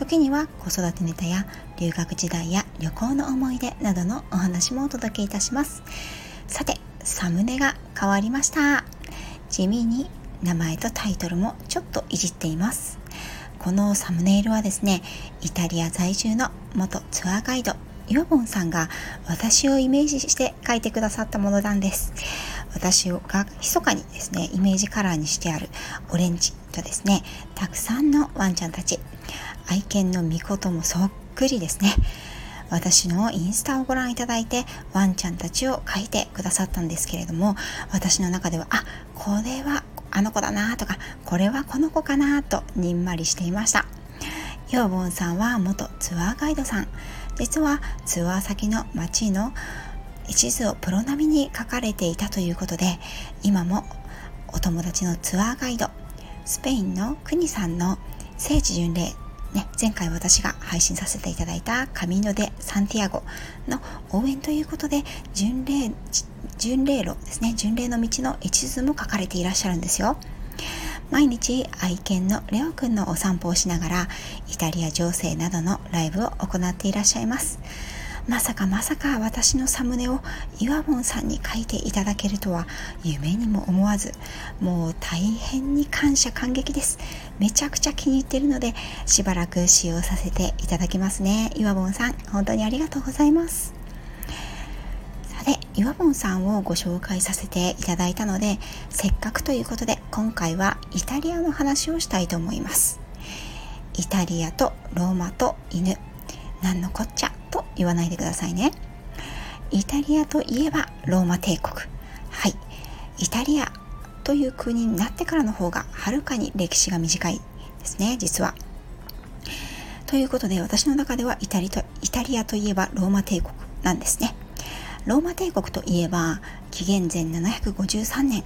時には子育てネタや留学時代や旅行の思い出などのお話もお届けいたします。さてサムネが変わりました。地味に名前とタイトルもちょっといじっています。このサムネイルはですねイタリア在住の元ツアーガイドヨボンさんが私をイメージして描いてくださったものなんです。私が密かにですねイメージカラーにしてあるオレンジとですねたくさんのワンちゃんたち愛犬のミコトもそっくりですね。私のインスタをご覧いただいてワンちゃんたちを描いてくださったんですけれども私の中ではあこれはあの子だなとかこれはこの子かなとにんまりしていました。ヨーボンさんは元ツアーガイドさん。実はツアー先の街の地図をプロ並みに書かれていたということで今もお友達のツアーガイドスペインの国さんの聖地巡礼ね、前回私が配信させていただいたカミノ・デ・サンティアゴの応援ということで巡礼巡礼路ですね巡礼の道の一途も書かれていらっしゃるんですよ。毎日愛犬のレオくんのお散歩をしながらイタリア情勢などのライブを行っていらっしゃいます。まさかまさか私のサムネを岩本さんに書いていただけるとは夢にも思わず。もう大変に感謝感激です。めちゃくちゃ気に入ってるのでしばらく使用させていただきますね。岩本さん本当にありがとうございます。さて岩本さんをご紹介させていただいたのでせっかくということで今回はイタリアの話をしたいと思います。イタリアとローマと犬。なんのこっちゃ？言わないでくださいね。イタリアといえばローマ帝国。はい。イタリアという国になってからの方がはるかに歴史が短いですね実は。ということで私の中ではイタリとイタリアといえばローマ帝国なんですね。ローマ帝国といえば紀元前753年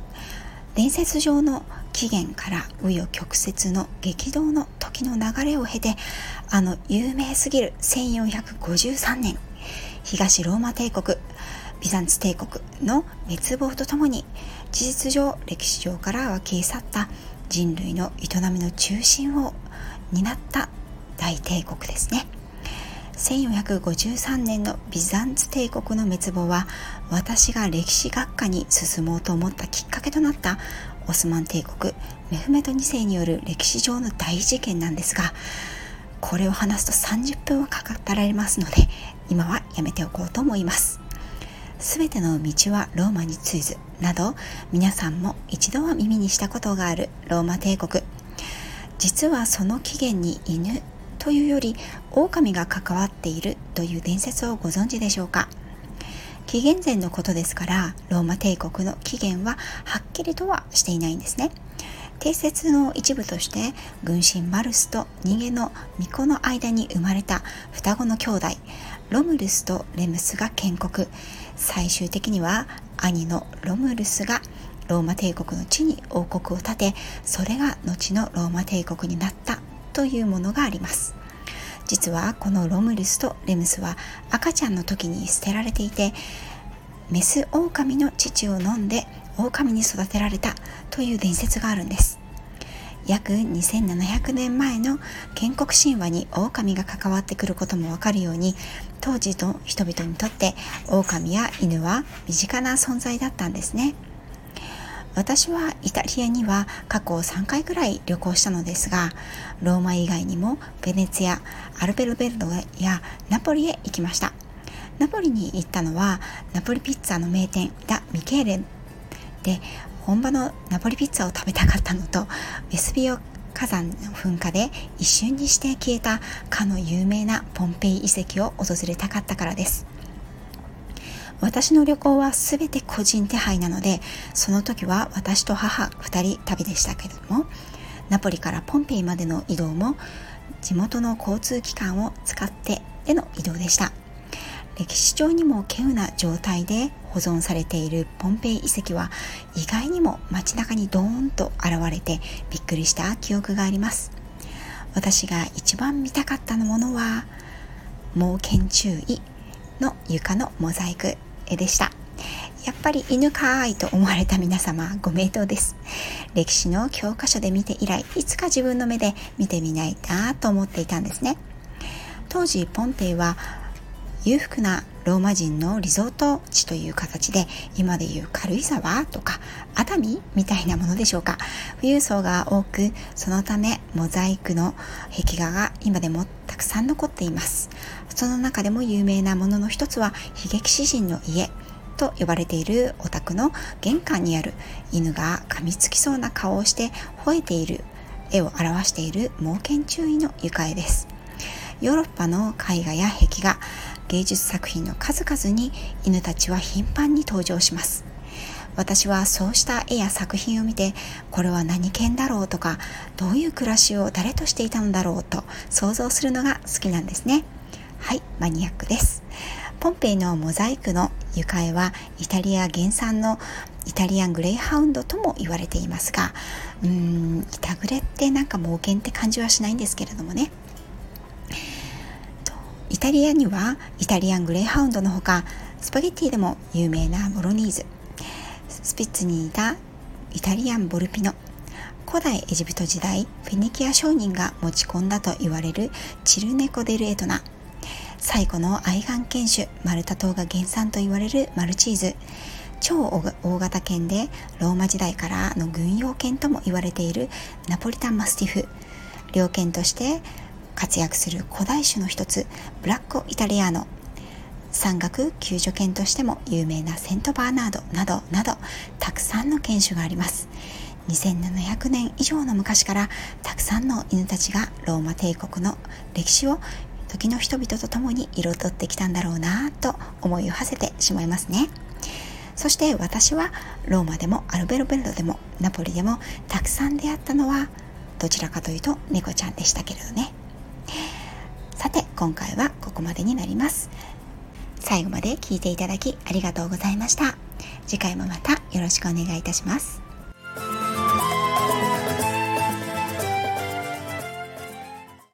伝説上の起源から紆余曲折の激動の時の流れを経てあの有名すぎる1453年東ローマ帝国ビザンツ帝国の滅亡とともに事実上歴史上からは消え去った人類の営みの中心を担った大帝国ですね。1453年のビザンツ帝国の滅亡は私が歴史学科に進もうと思ったきっかけとなったオスマン帝国メフメト2世による歴史上の大事件なんですがこれを話すと30分はかかったられますので今はやめておこうと思います。全ての道はローマに通ずなど皆さんも一度は耳にしたことがあるローマ帝国。実はその起源に犬というより狼が関わっているという伝説をご存知でしょうか？紀元前のことですからローマ帝国の起源ははっきりとはしていないんですね。定説の一部として軍神マルスと人間の巫女の間に生まれた双子の兄弟ロムルスとレムスが建国。最終的には兄のロムルスがローマ帝国の地に王国を建てそれが後のローマ帝国になったというものがあります。実はこのロムルスとレムスは赤ちゃんの時に捨てられていてメスオオカミの乳を飲んでオオカミに育てられたという伝説があるんです。約2700年前の建国神話にオオカミが関わってくることもわかるように当時の人々にとってオオカミや犬は身近な存在だったんですね。私はイタリアには過去3回くらい旅行したのですがローマ以外にもベネツィアアルベルベルドやナポリへ行きました。ナポリに行ったのはナポリピッツァの名店ダ・ミケーレで本場のナポリピッツァを食べたかったのとベスビオ火山の噴火で一瞬にして消えたかの有名なポンペイ遺跡を訪れたかったからです。私の旅行は全て個人手配なのでその時は私と母2人旅でしたけれどもナポリからポンペイまでの移動も地元の交通機関を使ってでの移動でした。歴史上にも稀有な状態で保存されているポンペイ遺跡は意外にも街中にドーンと現れてびっくりした記憶があります。私が一番見たかったものは猛犬注意の床のモザイク。でした。やっぱり犬かーいと思われた皆様ご名答です。歴史の教科書で見て以来いつか自分の目で見てみないなと思っていたんですね。当時ポンペイは裕福なローマ人のリゾート地という形で今でいう軽井沢とか熱海みたいなものでしょうか。富裕層が多くそのためモザイクの壁画が今でもたくさん残っています。その中でも有名なものの一つは悲劇詩人の家と呼ばれているお宅の玄関にある犬が噛みつきそうな顔をして吠えている絵を表している猛犬注意の床絵です。ヨーロッパの絵画や壁画芸術作品の数々に犬たちは頻繁に登場します。私はそうした絵や作品を見てこれは何犬だろうとかどういう暮らしを誰としていたのだろうと想像するのが好きなんですね。はいマニアックです。ポンペイのモザイクの床絵はイタリア原産のイタリアングレイハウンドとも言われていますがうーんイタグレってなんか猛犬って感じはしないんですけれどもね。イタリアにはイタリアングレイハウンドのほかスパゲッティでも有名なボロニーズ。スピッツにいたイタリアンボルピノ。古代エジプト時代フェニキア商人が持ち込んだと言われるチルネコ・デル・エトナ。最後の愛玩犬種マルタ島が原産と言われるマルチーズ。超大型犬でローマ時代からの軍用犬とも言われているナポリタンマスティフ。猟犬として活躍する古代種の一つブラッコ・イタリアーノ。山岳救助犬としても有名なセントバーナードなどなどたくさんの犬種があります。2700年以上の昔からたくさんの犬たちがローマ帝国の歴史を時の人々と共に彩ってきたんだろうなと思いを馳せてしまいますね。そして私はローマでもアルベロベルロでもナポリでもたくさん出会ったのはどちらかというと猫ちゃんでしたけれどね。さて今回はここまでになります。最後まで聞いていただきありがとうございました。次回もまたよろしくお願いいたします。